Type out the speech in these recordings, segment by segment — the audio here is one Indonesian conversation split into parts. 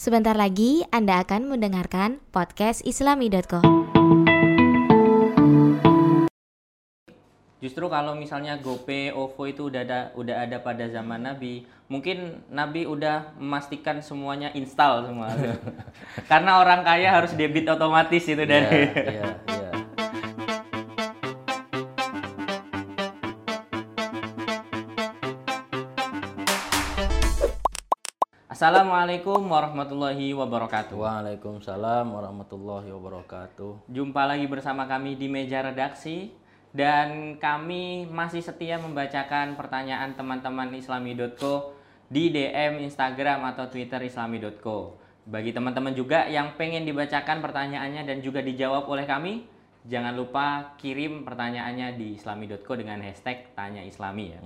Sebentar lagi Anda akan mendengarkan podcast islami.co. Justru kalau misalnya GoPay, OVO itu udah ada udah ada pada zaman Nabi, mungkin Nabi udah memastikan semuanya install semua. Karena orang kaya harus debit otomatis itu dari. Iya, iya. Assalamualaikum warahmatullahi wabarakatuh. Waalaikumsalam warahmatullahi wabarakatuh. Jumpa lagi bersama kami di meja redaksi dan kami masih setia membacakan pertanyaan teman-teman islami.co di DM Instagram atau Twitter islami.co. Bagi teman-teman juga yang pengen dibacakan pertanyaannya dan juga dijawab oleh kami, jangan lupa kirim pertanyaannya di islami.co dengan hashtag tanya islami ya.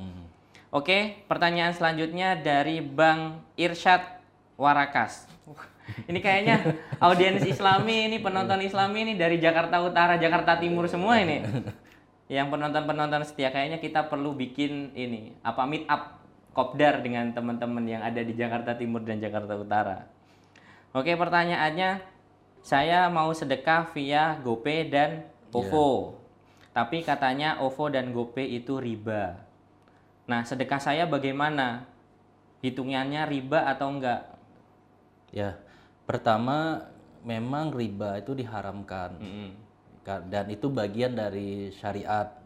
Oke, pertanyaan selanjutnya dari Bang Irsyad Warakas. Ini kayaknya audiens Islami ini penonton Islami ini dari Jakarta Utara, Jakarta Timur semua ini. Yang penonton-penonton setia kayaknya kita perlu bikin ini apa meet up kopdar dengan teman-teman yang ada di Jakarta Timur dan Jakarta Utara. Oke, pertanyaannya saya mau sedekah via GoPay dan OVO. Tapi katanya OVO dan GoPay itu riba. Nah, sedekah saya bagaimana? Hitungannya riba atau enggak? Ya, pertama memang riba itu diharamkan. Mm-mm. Ka- Dan itu bagian dari syariat.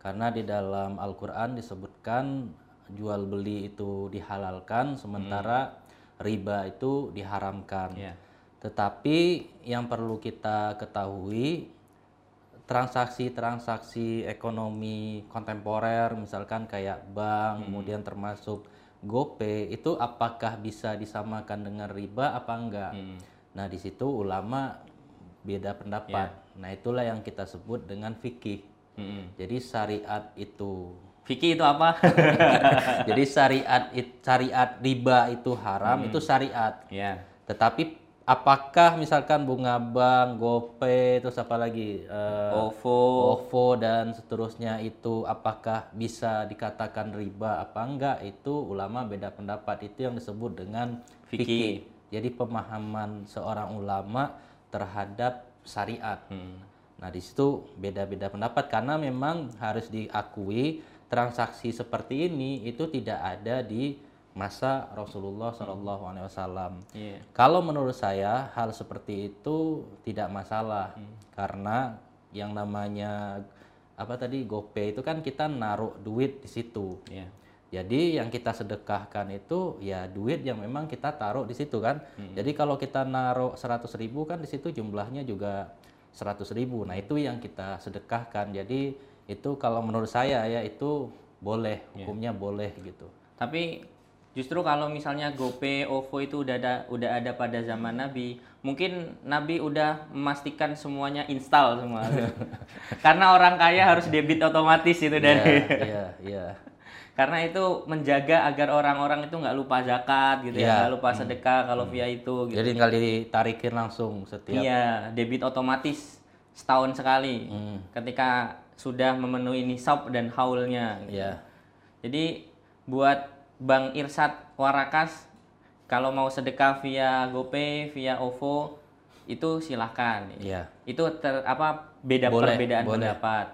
Karena di dalam Al-Qur'an disebutkan jual beli itu dihalalkan sementara riba itu diharamkan. Ya. Tetapi yang perlu kita ketahui transaksi-transaksi ekonomi kontemporer misalkan kayak bank kemudian termasuk GoPay itu apakah bisa disamakan dengan riba apa enggak? Hmm. Nah, di situ ulama beda pendapat. Nah, itulah yang kita sebut dengan fikih. Mm-mm. Jadi syariat itu Vicky itu apa? jadi syariat syariat riba itu haram itu syariat. ya. Tetapi apakah misalkan bunga bank, GoPay, terus apa lagi? Eh, OVO. OVO dan seterusnya itu apakah bisa dikatakan riba apa enggak? Itu ulama beda pendapat. Itu yang disebut dengan Fikih. fikih. Jadi pemahaman seorang ulama terhadap syariat. Hmm. Nah, di situ beda-beda pendapat karena memang harus diakui transaksi seperti ini itu tidak ada di masa Rasulullah Shallallahu Alaihi Wasallam. Iya. Kalau menurut saya hal seperti itu tidak masalah karena yang namanya apa tadi GoPay itu kan kita naruh duit di situ. Iya. Jadi yang kita sedekahkan itu ya duit yang memang kita taruh di situ kan. Jadi kalau kita naruh 100.000 ribu kan di situ jumlahnya juga 100.000 ribu. Nah itu yang kita sedekahkan. Jadi itu kalau menurut saya ya itu boleh hukumnya boleh gitu. Tapi justru kalau misalnya GoPay, OVO itu udah ada udah ada pada zaman Nabi, mungkin Nabi udah memastikan semuanya install semua. Karena orang kaya harus debit otomatis itu dari. Iya iya iya. Karena itu menjaga agar orang-orang itu nggak lupa zakat gitu ya, Iya. nggak lupa sedekah kalau via itu gitu. Jadi tinggal ditarikin langsung setiap Iya, debit otomatis setahun sekali. Hmm. Ketika sudah memenuhi nisab dan haulnya. gitu. Iya. Jadi buat Bang Irsat Warakas kalau mau sedekah via GoPay, via OVO itu silahkan. Iya. Itu ter, apa beda Boleh, perbedaan boleh. pendapat.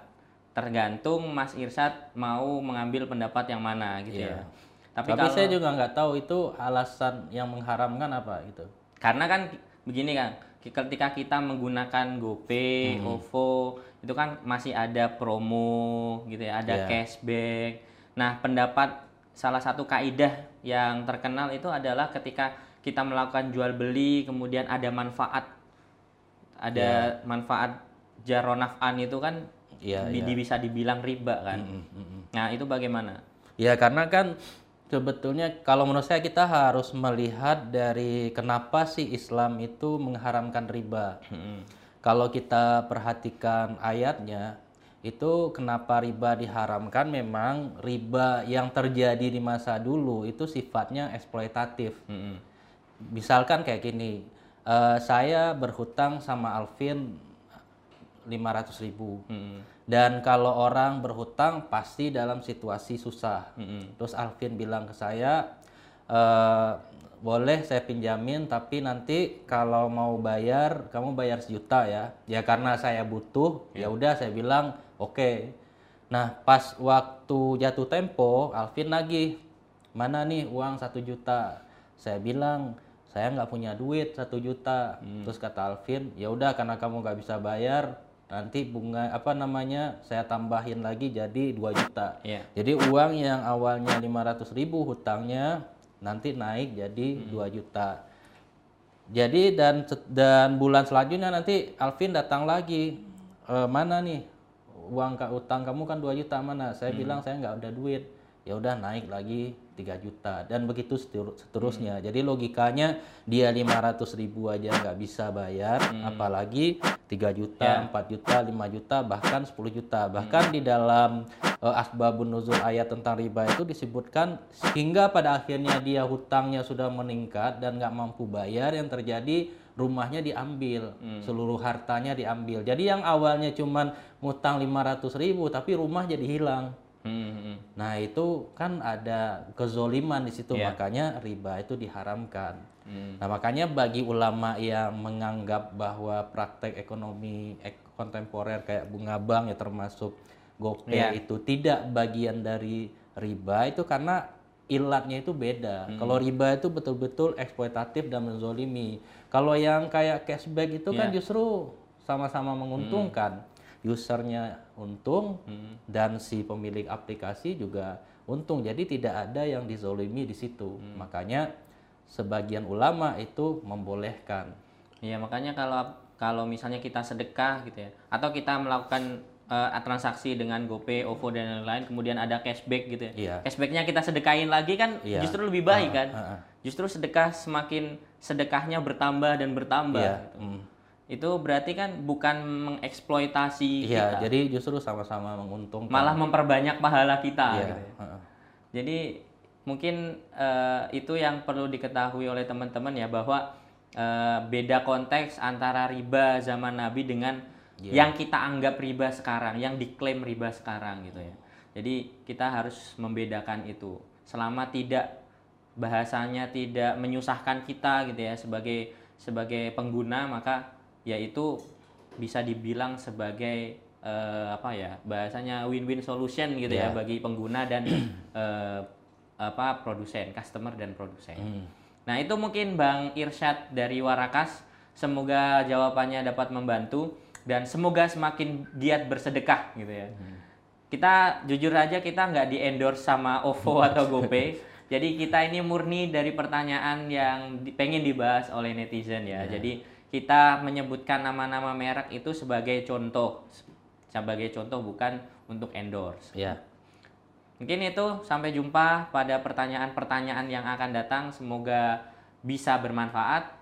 Tergantung Mas Irsat mau mengambil pendapat yang mana gitu Iya. ya. Tapi, Tapi, kalau saya juga nggak tahu itu alasan yang mengharamkan apa gitu. karena kan begini kan ketika kita menggunakan GoPay, Hmm. OVO itu kan masih ada promo gitu ya, ada Iya. cashback. Nah, pendapat salah satu kaidah yang terkenal itu adalah ketika kita melakukan jual beli kemudian ada manfaat ada manfaat jaronafan itu kan bi- di- bisa dibilang riba kan. Mm, mm, mm. Nah, itu bagaimana? Ya karena kan sebetulnya kalau menurut saya kita harus melihat dari kenapa sih Islam itu mengharamkan riba. Mm-mm. Kalau kita perhatikan ayatnya itu kenapa riba diharamkan memang riba yang terjadi di masa dulu itu sifatnya eksploitatif. Mm-mm. Misalkan kayak gini, eh, saya berhutang sama Alvin 500 ribu. Mm-mm. Dan kalau orang berhutang pasti dalam situasi susah. Mm-mm. Terus Alvin bilang ke saya, eh, boleh saya pinjamin tapi nanti kalau mau bayar kamu bayar sejuta ya ya karena saya butuh ya udah saya bilang oke nah pas waktu jatuh tempo Alvin lagi mana nih uang satu juta saya bilang saya nggak punya duit satu juta terus kata Alvin ya udah karena kamu nggak bisa bayar nanti bunga apa namanya saya tambahin lagi jadi 2 juta Iya. jadi uang yang awalnya 500 ribu hutangnya nanti naik jadi 2 juta. Jadi dan dan bulan selanjutnya nanti Alvin datang lagi. "E, mana nih uang ka- utang kamu kan 2 juta mana? Saya bilang saya nggak ada duit. Ya udah naik lagi 3 juta dan begitu seter- seterusnya. Jadi logikanya dia 500 ribu aja nggak bisa bayar, apalagi 3 juta, 4 juta, 5 juta, bahkan 10 juta. Bahkan di dalam eh, asbabun nuzul ayat tentang riba itu disebutkan hingga pada akhirnya dia hutangnya sudah meningkat dan nggak mampu bayar yang terjadi rumahnya diambil seluruh hartanya diambil jadi yang awalnya cuman ngutang 500 ribu tapi rumah jadi hilang Hmm, hmm. nah itu kan ada kezoliman di situ Iya. makanya riba itu diharamkan Hmm. Nah, makanya bagi ulama yang menganggap bahwa praktek ekonomi ek- kontemporer kayak bunga bank ya termasuk GoPay Iya. itu tidak bagian dari riba itu karena ilatnya itu beda. Hmm. Kalau riba itu betul-betul eksploitatif dan menzolimi. Kalau yang kayak cashback itu kan Iya. justru sama-sama menguntungkan. Usernya untung Hmm. dan si pemilik aplikasi juga untung. Jadi tidak ada yang dizolimi di situ. Hmm. Makanya sebagian ulama itu membolehkan. Iya makanya kalau kalau misalnya kita sedekah gitu ya, atau kita melakukan eh, transaksi dengan GoPay, OVO dan lain-lain, kemudian ada cashback gitu ya. Iya. Cashbacknya kita sedekahin lagi kan Iya. justru lebih baik kan. ah, ah. Justru sedekah semakin sedekahnya bertambah dan bertambah. Iya. gitu. mm. Itu berarti kan bukan mengeksploitasi Iya, kita, jadi justru sama-sama menguntungkan. malah memperbanyak pahala kita. Iya, gitu ya. heeh. Jadi mungkin eh, itu yang perlu diketahui oleh teman-teman ya bahwa eh, beda konteks antara riba zaman Nabi dengan Iya. yang kita anggap riba sekarang, yang diklaim riba sekarang gitu ya. Jadi kita harus membedakan itu. Selama tidak bahasanya tidak menyusahkan kita gitu ya sebagai sebagai pengguna maka yaitu bisa dibilang sebagai eh, apa ya bahasanya win-win solution gitu ya Iya. bagi pengguna dan eh, apa produsen customer dan produsen. Hmm. Nah itu mungkin Bang Irsyad dari Warakas semoga jawabannya dapat membantu dan semoga semakin giat bersedekah gitu ya. Kita jujur aja kita nggak di endorse sama OVO atau GoPay. Jadi kita ini murni dari pertanyaan yang di- pengen dibahas oleh netizen ya. Jadi kita menyebutkan nama-nama merek itu sebagai contoh, sebagai contoh bukan untuk endorse. Ya. Mungkin itu sampai jumpa pada pertanyaan-pertanyaan yang akan datang. Semoga bisa bermanfaat.